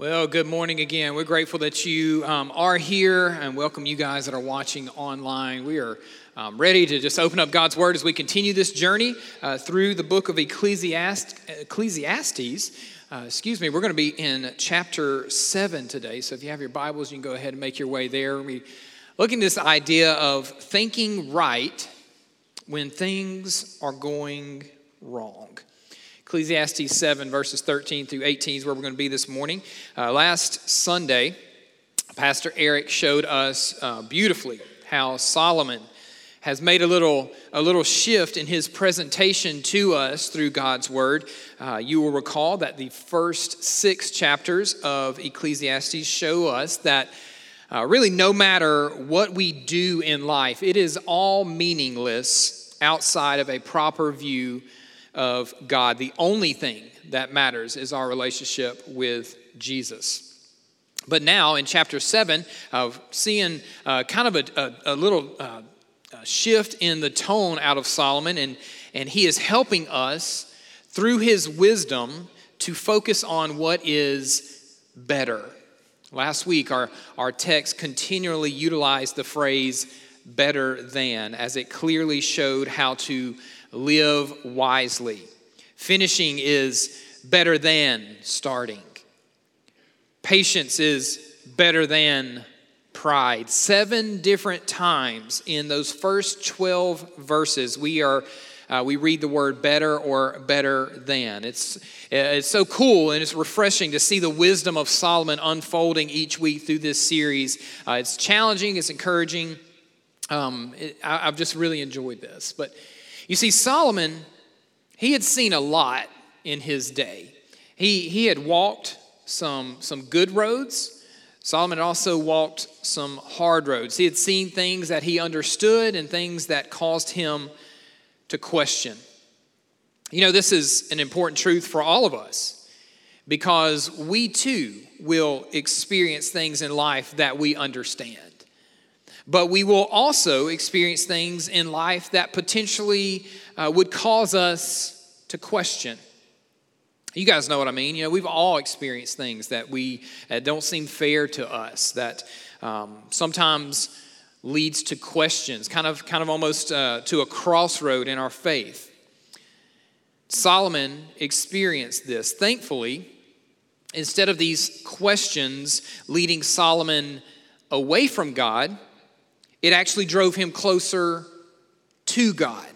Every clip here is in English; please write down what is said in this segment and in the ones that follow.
Well, good morning again. We're grateful that you um, are here and welcome you guys that are watching online. We are um, ready to just open up God's Word as we continue this journey uh, through the book of Ecclesiastes. Ecclesiastes. Uh, excuse me, we're going to be in chapter 7 today. So if you have your Bibles, you can go ahead and make your way there. We looking at this idea of thinking right when things are going wrong. Ecclesiastes 7, verses 13 through 18 is where we're going to be this morning. Uh, last Sunday, Pastor Eric showed us uh, beautifully how Solomon has made a little, a little shift in his presentation to us through God's Word. Uh, you will recall that the first six chapters of Ecclesiastes show us that uh, really no matter what we do in life, it is all meaningless outside of a proper view of God. The only thing that matters is our relationship with Jesus. But now in chapter 7, uh, seeing uh, kind of a, a, a little uh, shift in the tone out of Solomon, and, and he is helping us through his wisdom to focus on what is better. Last week, our, our text continually utilized the phrase better than as it clearly showed how to live wisely. Finishing is better than starting. Patience is better than pride. Seven different times in those first 12 verses, we are. Uh, we read the word better or better than. It's, it's so cool and it's refreshing to see the wisdom of Solomon unfolding each week through this series. Uh, it's challenging, it's encouraging. Um, it, I, I've just really enjoyed this. But you see, Solomon, he had seen a lot in his day. He, he had walked some, some good roads. Solomon had also walked some hard roads. He had seen things that he understood and things that caused him to question. You know, this is an important truth for all of us because we too will experience things in life that we understand. But we will also experience things in life that potentially uh, would cause us to question. You guys know what I mean. You know, we've all experienced things that we uh, don't seem fair to us, that um, sometimes leads to questions, kind of, kind of almost uh, to a crossroad in our faith. Solomon experienced this. Thankfully, instead of these questions leading Solomon away from God, it actually drove him closer to God.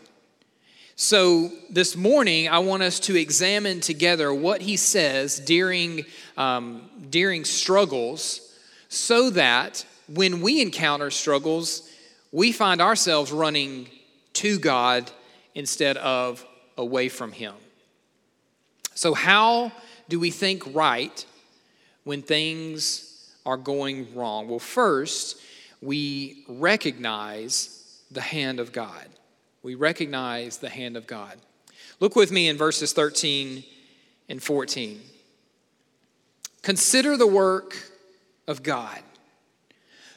So, this morning, I want us to examine together what he says during, um, during struggles so that when we encounter struggles, we find ourselves running to God instead of away from him. So, how do we think right when things are going wrong? Well, first, we recognize the hand of God. We recognize the hand of God. Look with me in verses 13 and 14. Consider the work of God.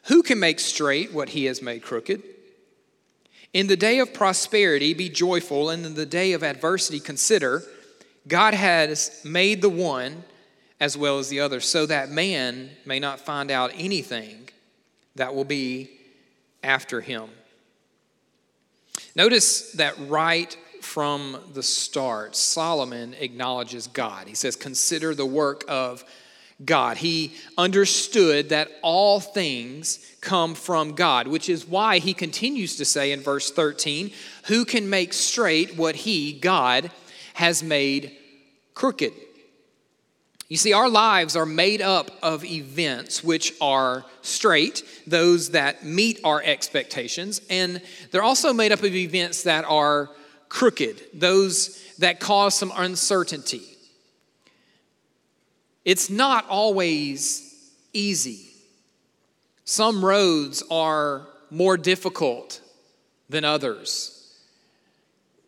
Who can make straight what he has made crooked? In the day of prosperity, be joyful, and in the day of adversity, consider God has made the one as well as the other, so that man may not find out anything that will be after him. Notice that right from the start, Solomon acknowledges God. He says, Consider the work of God. He understood that all things come from God, which is why he continues to say in verse 13, Who can make straight what he, God, has made crooked? You see, our lives are made up of events which are straight, those that meet our expectations, and they're also made up of events that are crooked, those that cause some uncertainty. It's not always easy. Some roads are more difficult than others.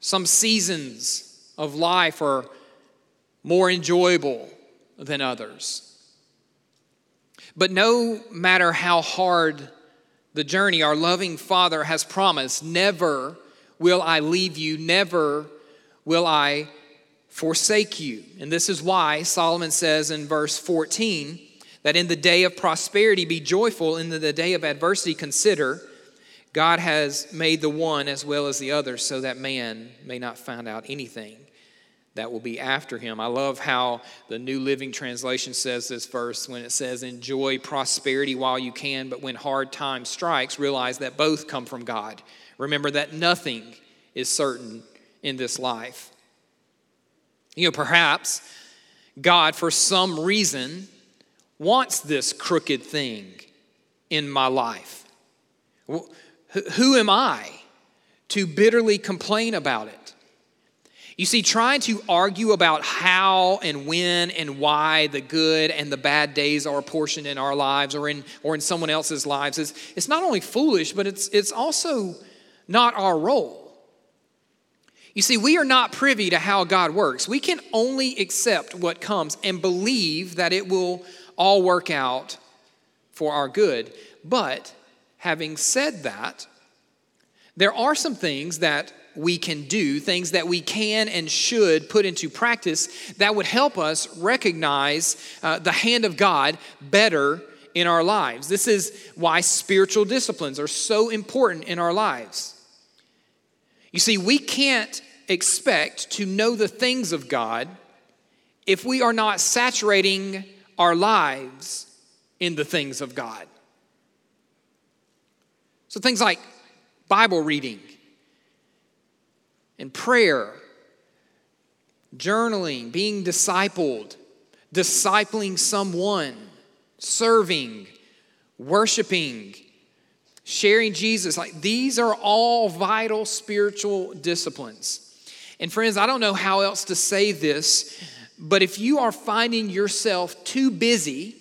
Some seasons of life are more enjoyable than others. But no matter how hard the journey, our loving Father has promised never will I leave you, never will I forsake you. And this is why Solomon says in verse 14, that in the day of prosperity be joyful, in the day of adversity consider. God has made the one as well as the other so that man may not find out anything that will be after him. I love how the New Living Translation says this verse when it says, Enjoy prosperity while you can, but when hard times strikes, realize that both come from God. Remember that nothing is certain in this life. You know, perhaps God, for some reason, wants this crooked thing in my life. Who am I to bitterly complain about it? You see, trying to argue about how and when and why the good and the bad days are apportioned in our lives or in, or in someone else's lives is it's not only foolish, but it's, it's also not our role. You see, we are not privy to how God works. We can only accept what comes and believe that it will all work out for our good. But having said that, there are some things that we can do, things that we can and should put into practice that would help us recognize uh, the hand of God better in our lives. This is why spiritual disciplines are so important in our lives. You see, we can't expect to know the things of God if we are not saturating our lives in the things of God. So, things like Bible reading and prayer, journaling, being discipled, discipling someone, serving, worshiping, sharing Jesus. Like these are all vital spiritual disciplines. And friends, I don't know how else to say this, but if you are finding yourself too busy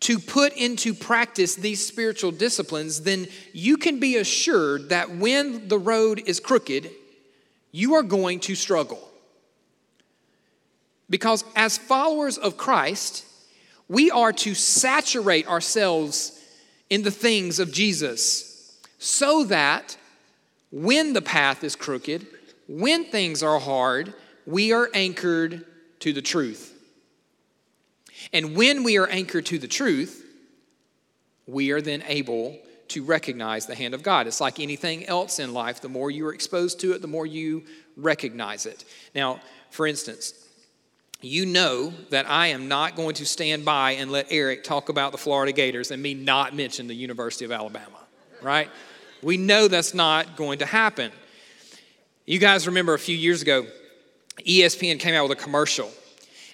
to put into practice these spiritual disciplines, then you can be assured that when the road is crooked, you are going to struggle. Because as followers of Christ, we are to saturate ourselves in the things of Jesus so that when the path is crooked, when things are hard, we are anchored to the truth. And when we are anchored to the truth, we are then able to recognize the hand of God. It's like anything else in life. The more you are exposed to it, the more you recognize it. Now, for instance, you know that I am not going to stand by and let Eric talk about the Florida Gators and me not mention the University of Alabama, right? We know that's not going to happen. You guys remember a few years ago, ESPN came out with a commercial.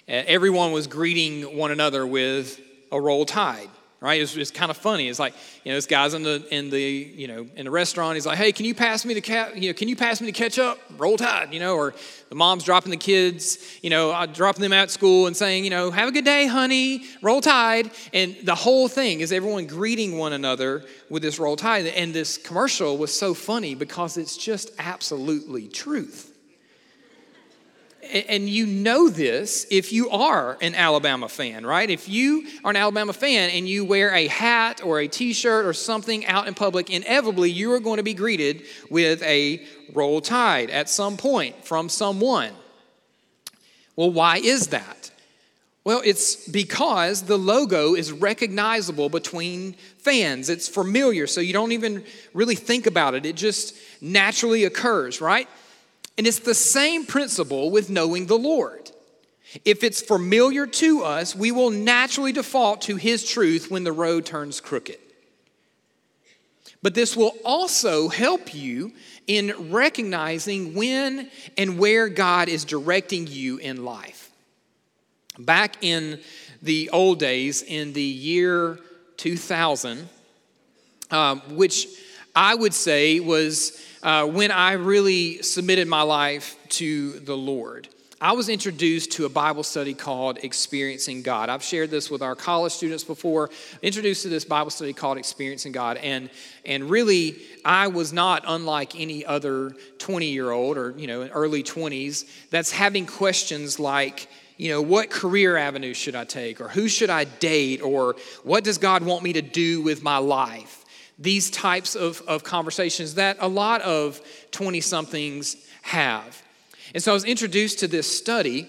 Everyone was greeting one another with a roll tide right? It's, it's kind of funny. It's like, you know, this guy's in the in the you know in the restaurant. He's like, hey, can you pass me the cat? You know, can you pass me the ketchup? Roll Tide, you know, or the mom's dropping the kids, you know, uh, dropping them out school and saying, you know, have a good day, honey. Roll Tide, and the whole thing is everyone greeting one another with this Roll Tide. And this commercial was so funny because it's just absolutely truth and you know this if you are an Alabama fan, right? If you are an Alabama fan and you wear a hat or a t shirt or something out in public, inevitably you are going to be greeted with a roll tide at some point from someone. Well, why is that? Well, it's because the logo is recognizable between fans. It's familiar, so you don't even really think about it. It just naturally occurs, right? And it's the same principle with knowing the Lord. If it's familiar to us, we will naturally default to His truth when the road turns crooked. But this will also help you in recognizing when and where God is directing you in life. Back in the old days, in the year 2000, um, which I would say was uh, when I really submitted my life to the Lord. I was introduced to a Bible study called Experiencing God. I've shared this with our college students before. Introduced to this Bible study called Experiencing God, and and really, I was not unlike any other 20 year old or you know early 20s that's having questions like you know, what career avenue should I take? Or who should I date? Or what does God want me to do with my life? These types of, of conversations that a lot of 20 somethings have. And so I was introduced to this study,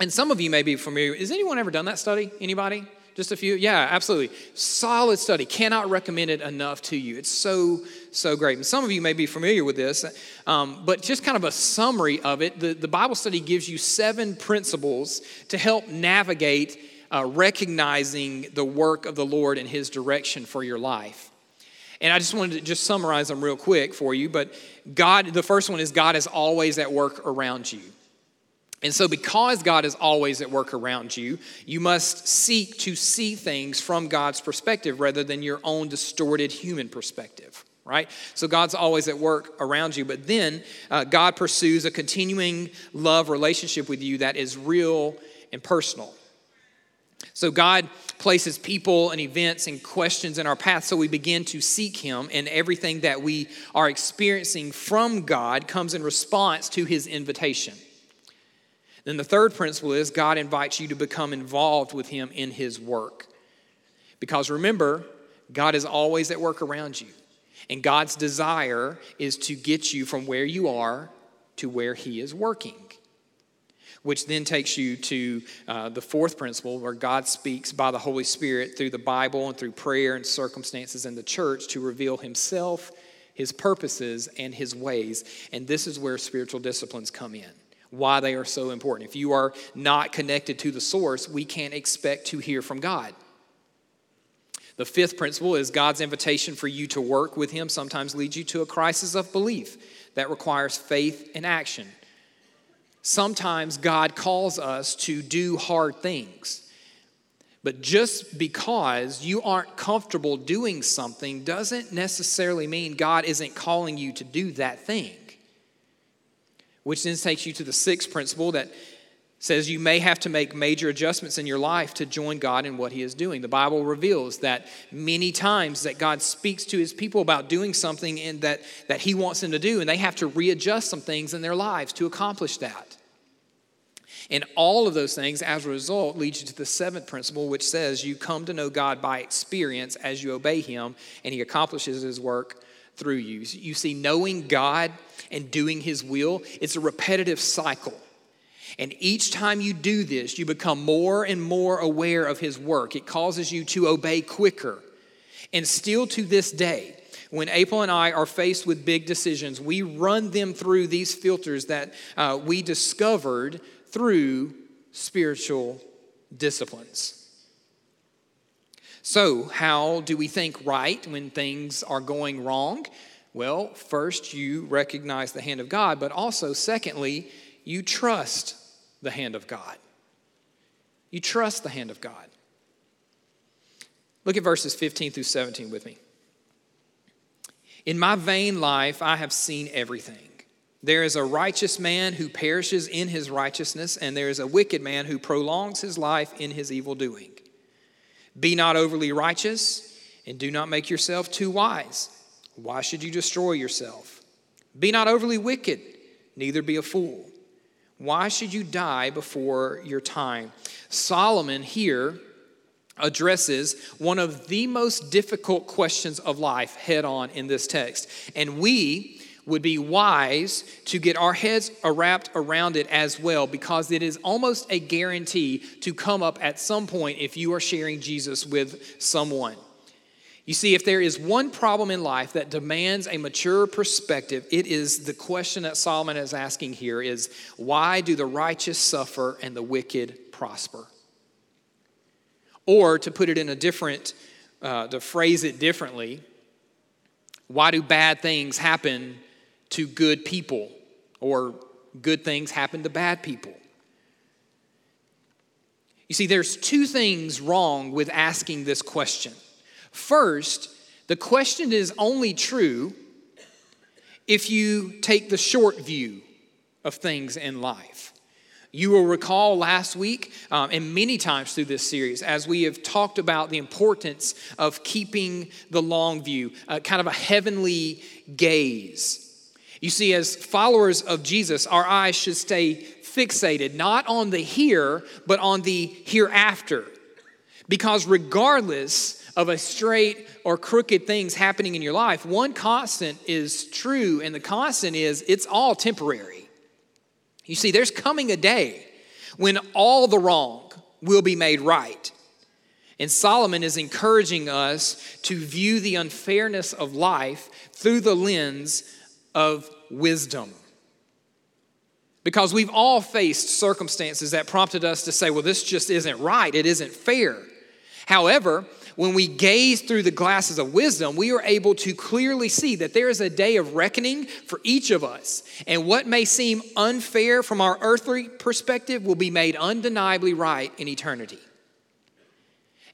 and some of you may be familiar. Has anyone ever done that study? Anybody? Just a few? Yeah, absolutely. Solid study. Cannot recommend it enough to you. It's so, so great. And some of you may be familiar with this, um, but just kind of a summary of it the, the Bible study gives you seven principles to help navigate uh, recognizing the work of the Lord and His direction for your life. And I just wanted to just summarize them real quick for you. But God, the first one is God is always at work around you. And so, because God is always at work around you, you must seek to see things from God's perspective rather than your own distorted human perspective, right? So, God's always at work around you, but then uh, God pursues a continuing love relationship with you that is real and personal. So, God places people and events and questions in our path so we begin to seek Him, and everything that we are experiencing from God comes in response to His invitation. Then the third principle is God invites you to become involved with Him in His work. Because remember, God is always at work around you. And God's desire is to get you from where you are to where He is working. Which then takes you to uh, the fourth principle, where God speaks by the Holy Spirit through the Bible and through prayer and circumstances in the church to reveal Himself, His purposes, and His ways. And this is where spiritual disciplines come in why they are so important. If you are not connected to the source, we can't expect to hear from God. The fifth principle is God's invitation for you to work with Him sometimes leads you to a crisis of belief that requires faith and action. Sometimes God calls us to do hard things. But just because you aren't comfortable doing something doesn't necessarily mean God isn't calling you to do that thing which then takes you to the sixth principle that says you may have to make major adjustments in your life to join God in what he is doing. The Bible reveals that many times that God speaks to his people about doing something and that, that he wants them to do, and they have to readjust some things in their lives to accomplish that. And all of those things, as a result, lead you to the seventh principle, which says you come to know God by experience as you obey him, and he accomplishes his work through you. You see, knowing God and doing His will, it's a repetitive cycle. And each time you do this, you become more and more aware of His work. It causes you to obey quicker. And still to this day, when April and I are faced with big decisions, we run them through these filters that uh, we discovered through spiritual disciplines. So, how do we think right when things are going wrong? Well, first, you recognize the hand of God, but also, secondly, you trust the hand of God. You trust the hand of God. Look at verses 15 through 17 with me. In my vain life, I have seen everything. There is a righteous man who perishes in his righteousness, and there is a wicked man who prolongs his life in his evil doing. Be not overly righteous, and do not make yourself too wise. Why should you destroy yourself? Be not overly wicked, neither be a fool. Why should you die before your time? Solomon here addresses one of the most difficult questions of life head on in this text. And we would be wise to get our heads wrapped around it as well because it is almost a guarantee to come up at some point if you are sharing Jesus with someone. You see, if there is one problem in life that demands a mature perspective, it is the question that Solomon is asking here is why do the righteous suffer and the wicked prosper? Or to put it in a different, uh, to phrase it differently, why do bad things happen to good people or good things happen to bad people. You see, there's two things wrong with asking this question. First, the question is only true if you take the short view of things in life. You will recall last week um, and many times through this series, as we have talked about the importance of keeping the long view, uh, kind of a heavenly gaze. You see, as followers of Jesus, our eyes should stay fixated not on the here, but on the hereafter. Because regardless of a straight or crooked things happening in your life, one constant is true, and the constant is it's all temporary. You see, there's coming a day when all the wrong will be made right. And Solomon is encouraging us to view the unfairness of life through the lens of wisdom. Because we've all faced circumstances that prompted us to say, well, this just isn't right, it isn't fair. However, when we gaze through the glasses of wisdom, we are able to clearly see that there is a day of reckoning for each of us. And what may seem unfair from our earthly perspective will be made undeniably right in eternity.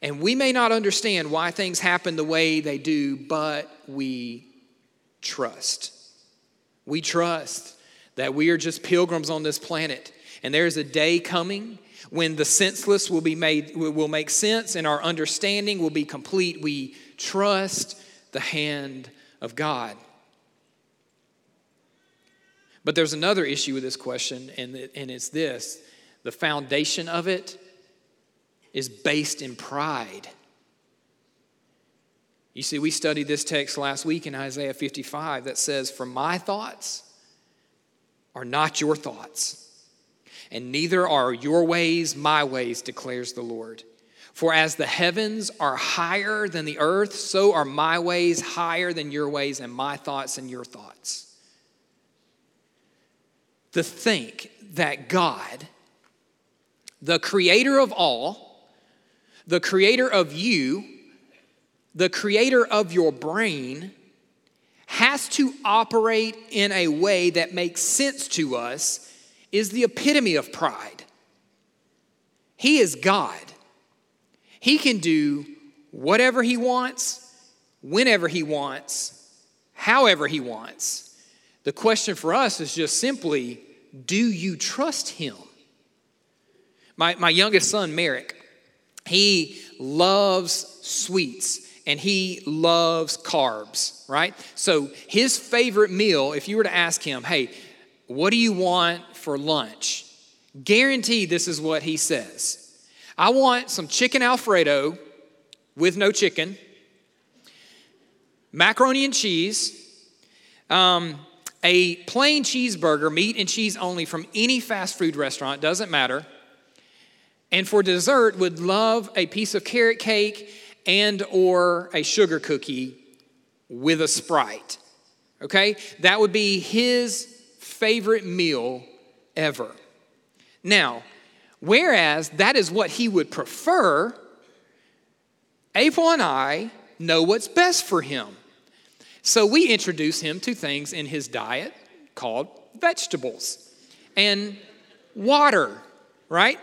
And we may not understand why things happen the way they do, but we trust. We trust that we are just pilgrims on this planet. And there's a day coming when the senseless will be made will make sense and our understanding will be complete. We trust the hand of God. But there's another issue with this question, and, and it's this the foundation of it is based in pride. You see, we studied this text last week in Isaiah 55 that says, For my thoughts are not your thoughts, and neither are your ways my ways, declares the Lord. For as the heavens are higher than the earth, so are my ways higher than your ways, and my thoughts than your thoughts. To think that God, the creator of all, the creator of you, the creator of your brain, has to operate in a way that makes sense to us is the epitome of pride. He is God. He can do whatever he wants, whenever he wants, however he wants. The question for us is just simply do you trust him? My, my youngest son, Merrick, he loves sweets and he loves carbs, right? So his favorite meal, if you were to ask him, hey, what do you want for lunch? Guaranteed this is what he says. I want some chicken Alfredo with no chicken, macaroni and cheese, um, a plain cheeseburger, meat and cheese only from any fast food restaurant, doesn't matter and for dessert would love a piece of carrot cake and or a sugar cookie with a sprite okay that would be his favorite meal ever now whereas that is what he would prefer april and i know what's best for him so we introduce him to things in his diet called vegetables and water right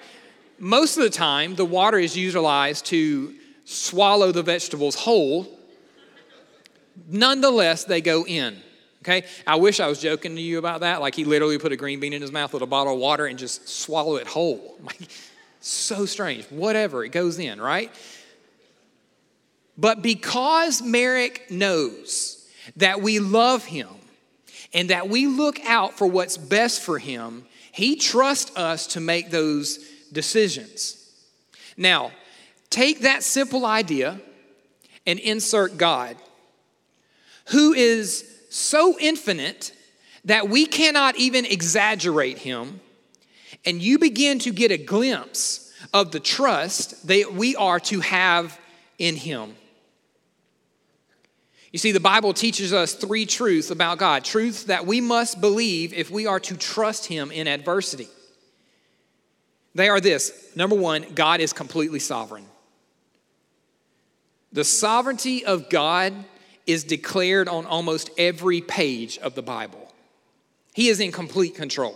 most of the time, the water is utilized to swallow the vegetables whole. Nonetheless, they go in. Okay? I wish I was joking to you about that. Like he literally put a green bean in his mouth with a bottle of water and just swallow it whole. Like, so strange. Whatever, it goes in, right? But because Merrick knows that we love him and that we look out for what's best for him, he trusts us to make those decisions. Now, take that simple idea and insert God, who is so infinite that we cannot even exaggerate him, and you begin to get a glimpse of the trust that we are to have in him. You see, the Bible teaches us three truths about God truths that we must believe if we are to trust him in adversity. They are this number one, God is completely sovereign. The sovereignty of God is declared on almost every page of the Bible. He is in complete control.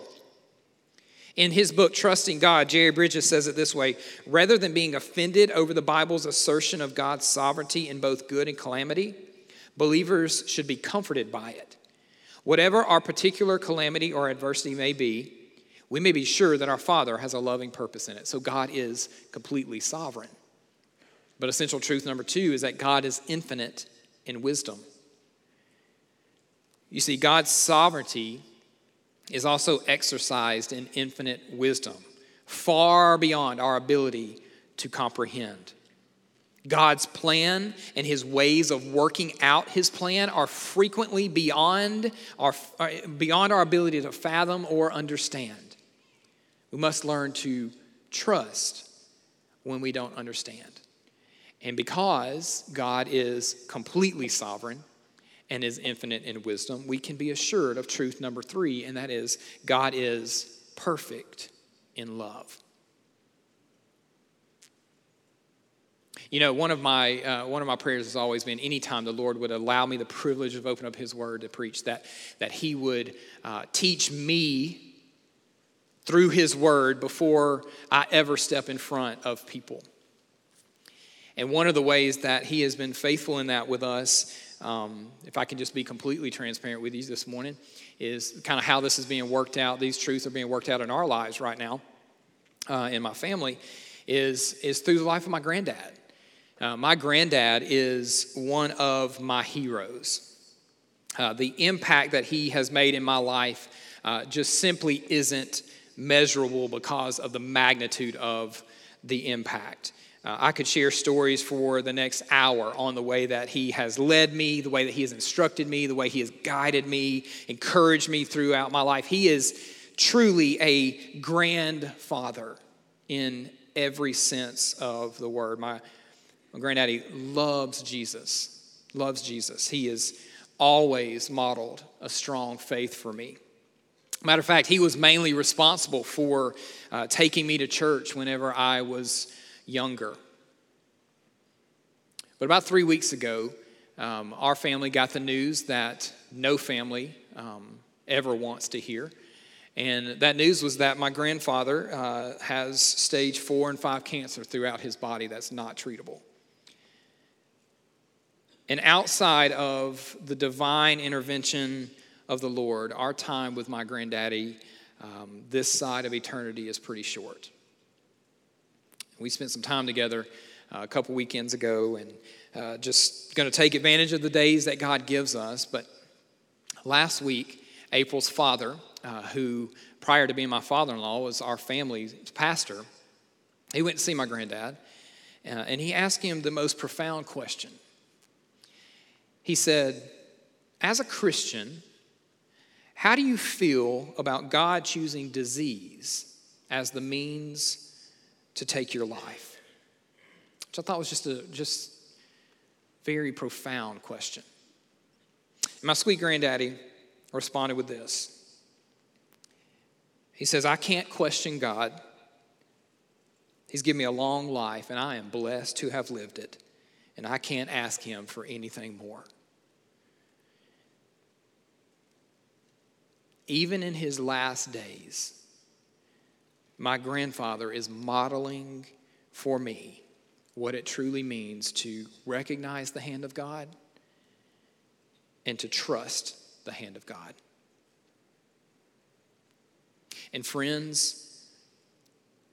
In his book, Trusting God, Jerry Bridges says it this way rather than being offended over the Bible's assertion of God's sovereignty in both good and calamity, believers should be comforted by it. Whatever our particular calamity or adversity may be, we may be sure that our Father has a loving purpose in it. So God is completely sovereign. But essential truth number two is that God is infinite in wisdom. You see, God's sovereignty is also exercised in infinite wisdom, far beyond our ability to comprehend. God's plan and his ways of working out his plan are frequently beyond our, beyond our ability to fathom or understand. We must learn to trust when we don't understand. And because God is completely sovereign and is infinite in wisdom, we can be assured of truth number three, and that is God is perfect in love. You know, one of my uh, one of my prayers has always been, anytime the Lord would allow me the privilege of opening up His Word to preach, that that He would uh, teach me through His Word before I ever step in front of people. And one of the ways that He has been faithful in that with us, um, if I can just be completely transparent with you this morning, is kind of how this is being worked out. These truths are being worked out in our lives right now, uh, in my family, is is through the life of my granddad. Uh, my granddad is one of my heroes. Uh, the impact that he has made in my life uh, just simply isn't measurable because of the magnitude of the impact. Uh, I could share stories for the next hour on the way that he has led me, the way that he has instructed me, the way he has guided me, encouraged me throughout my life. He is truly a grandfather in every sense of the word. My my granddaddy loves Jesus, loves Jesus. He has always modeled a strong faith for me. Matter of fact, he was mainly responsible for uh, taking me to church whenever I was younger. But about three weeks ago, um, our family got the news that no family um, ever wants to hear. And that news was that my grandfather uh, has stage four and five cancer throughout his body that's not treatable. And outside of the divine intervention of the Lord, our time with my granddaddy, um, this side of eternity is pretty short. We spent some time together uh, a couple weekends ago and uh, just going to take advantage of the days that God gives us. But last week, April's father, uh, who prior to being my father in law was our family's pastor, he went to see my granddad uh, and he asked him the most profound question. He said, As a Christian, how do you feel about God choosing disease as the means to take your life? Which I thought was just a just very profound question. My sweet granddaddy responded with this. He says, I can't question God. He's given me a long life, and I am blessed to have lived it, and I can't ask Him for anything more. even in his last days, my grandfather is modeling for me what it truly means to recognize the hand of God and to trust the hand of God. And friends,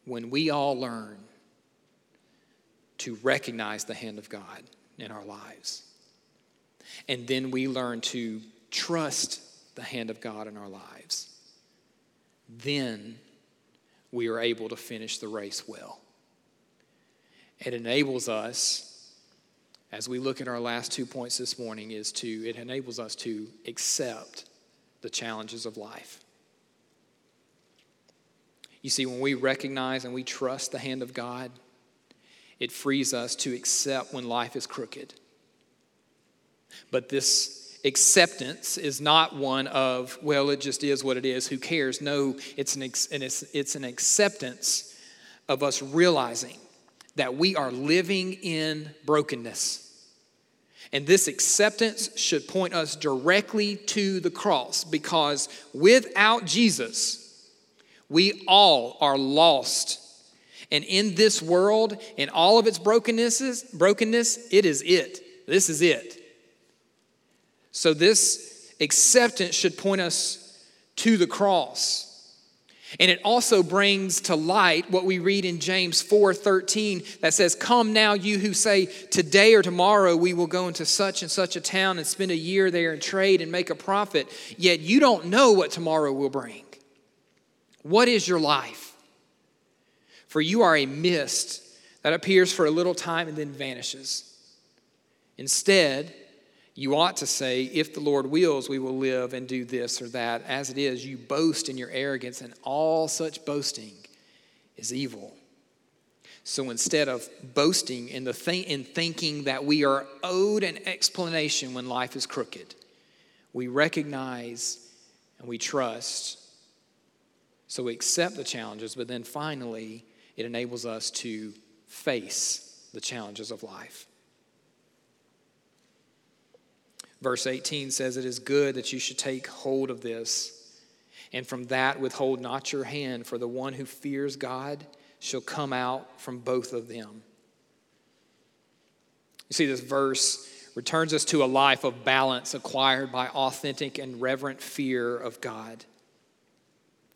when we all learn to recognize the hand of God in our lives, and then we learn to trust the hand of God in our lives, then we are able to finish the race well. It enables us, as we look at our last two points this morning, is to, it enables us to accept the challenges of life. You see, when we recognize and we trust the hand of God, it frees us to accept when life is crooked. But this acceptance is not one of, well, it just is what it is, who cares? No, it's an, it's, it's an acceptance of us realizing that we are living in brokenness. And this acceptance should point us directly to the cross because without Jesus, we all are lost. And in this world, in all of its brokennesses, brokenness, it is it. This is it. So, this acceptance should point us to the cross. And it also brings to light what we read in James 4:13 that says, "Come now you who say today or tomorrow we will go into such and such a town and spend a year there and trade and make a profit, yet you don't know what tomorrow will bring. What is your life? For you are a mist that appears for a little time and then vanishes. Instead, you ought to say, if the Lord wills, we will live and do this or that. As it is, you boast in your arrogance, and all such boasting is evil. So instead of boasting in, the th- in thinking that we are owed an explanation when life is crooked, we recognize and we trust. So we accept the challenges, but then finally, it enables us to face the challenges of life. Verse 18 says, It is good that you should take hold of this, and from that withhold not your hand, for the one who fears God shall come out from both of them. You see, this verse returns us to a life of balance acquired by authentic and reverent fear of God.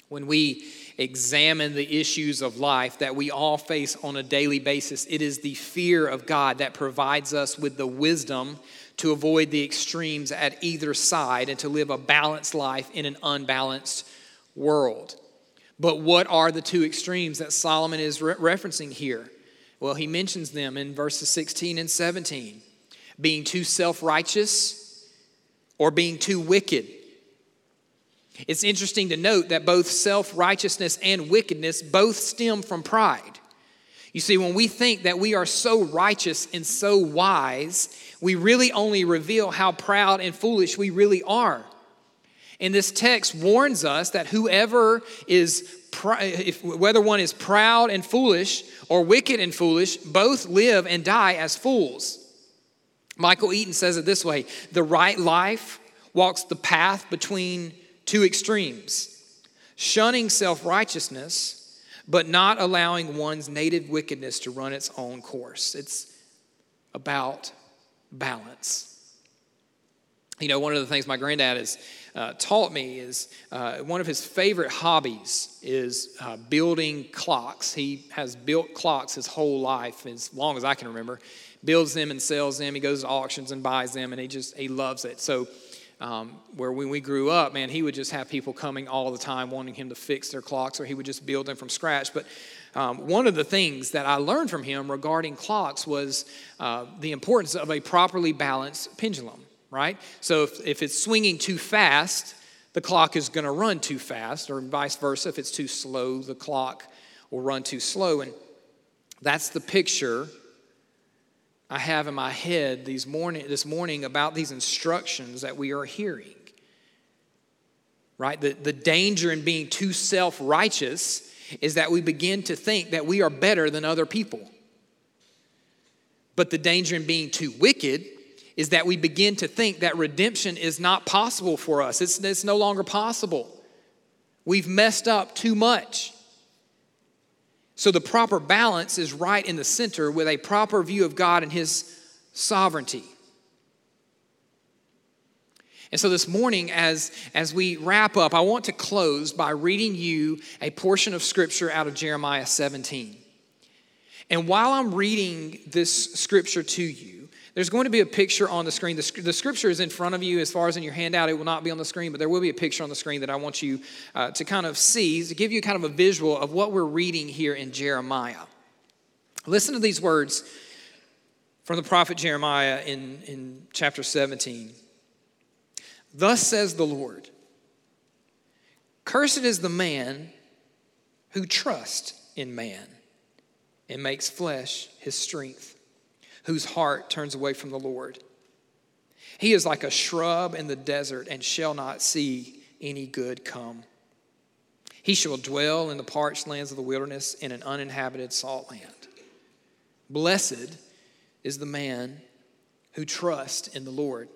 When we examine the issues of life that we all face on a daily basis, it is the fear of God that provides us with the wisdom to avoid the extremes at either side and to live a balanced life in an unbalanced world. But what are the two extremes that Solomon is re- referencing here? Well, he mentions them in verses 16 and 17 being too self righteous or being too wicked. It's interesting to note that both self righteousness and wickedness both stem from pride. You see, when we think that we are so righteous and so wise, we really only reveal how proud and foolish we really are. And this text warns us that whoever is, whether one is proud and foolish or wicked and foolish, both live and die as fools. Michael Eaton says it this way the right life walks the path between two extremes shunning self righteousness, but not allowing one's native wickedness to run its own course. It's about balance. You know, one of the things my granddad has uh, taught me is uh, one of his favorite hobbies is uh, building clocks. He has built clocks his whole life, as long as I can remember. Builds them and sells them. He goes to auctions and buys them, and he just he loves it. So, um, where when we grew up, man, he would just have people coming all the time wanting him to fix their clocks, or he would just build them from scratch. But um, one of the things that I learned from him regarding clocks was uh, the importance of a properly balanced pendulum, right? So if, if it's swinging too fast, the clock is going to run too fast, or vice versa. If it's too slow, the clock will run too slow. And that's the picture I have in my head these morning, this morning about these instructions that we are hearing. Right? The, the danger in being too self righteous is that we begin to think that we are better than other people. But the danger in being too wicked is that we begin to think that redemption is not possible for us. It's, it's no longer possible. We've messed up too much. So the proper balance is right in the center with a proper view of God and His sovereignty. And so this morning, as, as we wrap up, I want to close by reading you a portion of scripture out of Jeremiah 17. And while I'm reading this scripture to you, there's going to be a picture on the screen. The, the, scripture is in front of you as far as in your handout. It will not be on the screen, but there will be a picture on the screen that I want you uh, to kind of see, to give you kind of a visual of what we're reading here in Jeremiah. Listen to these words from the prophet Jeremiah in, in chapter 17. Thus says the Lord Cursed is the man who trusts in man and makes flesh his strength, whose heart turns away from the Lord. He is like a shrub in the desert and shall not see any good come. He shall dwell in the parched lands of the wilderness in an uninhabited salt land. Blessed is the man who trusts in the Lord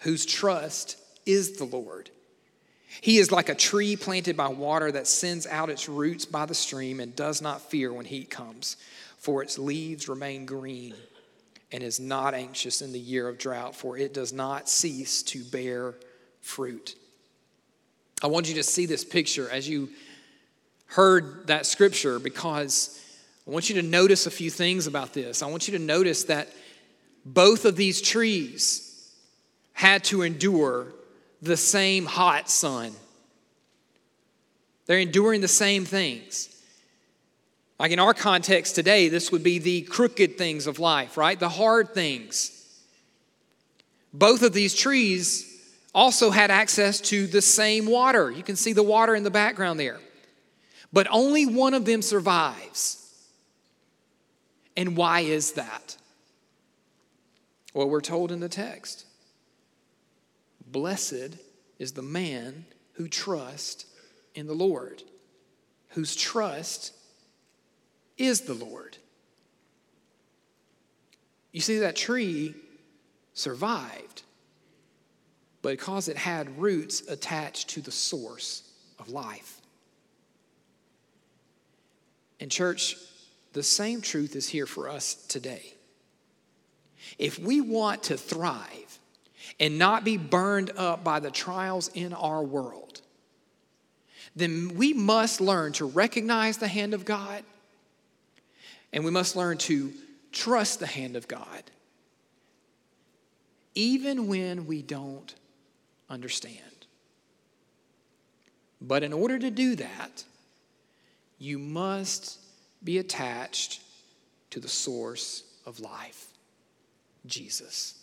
whose trust is the Lord. He is like a tree planted by water that sends out its roots by the stream and does not fear when heat comes, for its leaves remain green and is not anxious in the year of drought, for it does not cease to bear fruit. I want you to see this picture as you heard that scripture because I want you to notice a few things about this. I want you to notice that both of these trees had to endure the same hot sun. They're enduring the same things. Like in our context today, this would be the crooked things of life, right? The hard things. Both of these trees also had access to the same water. You can see the water in the background there. But only one of them survives. And why is that? Well, we're told in the text Blessed is the man who trusts in the Lord, whose trust is the Lord. You see, that tree survived, but because it had roots attached to the source of life. And, church, the same truth is here for us today. If we want to thrive and not be burned up by the trials in our world, then we must learn to recognize the hand of God and we must learn to trust the hand of God, even when we don't understand. But in order to do that, you must be attached to the source of life, Jesus.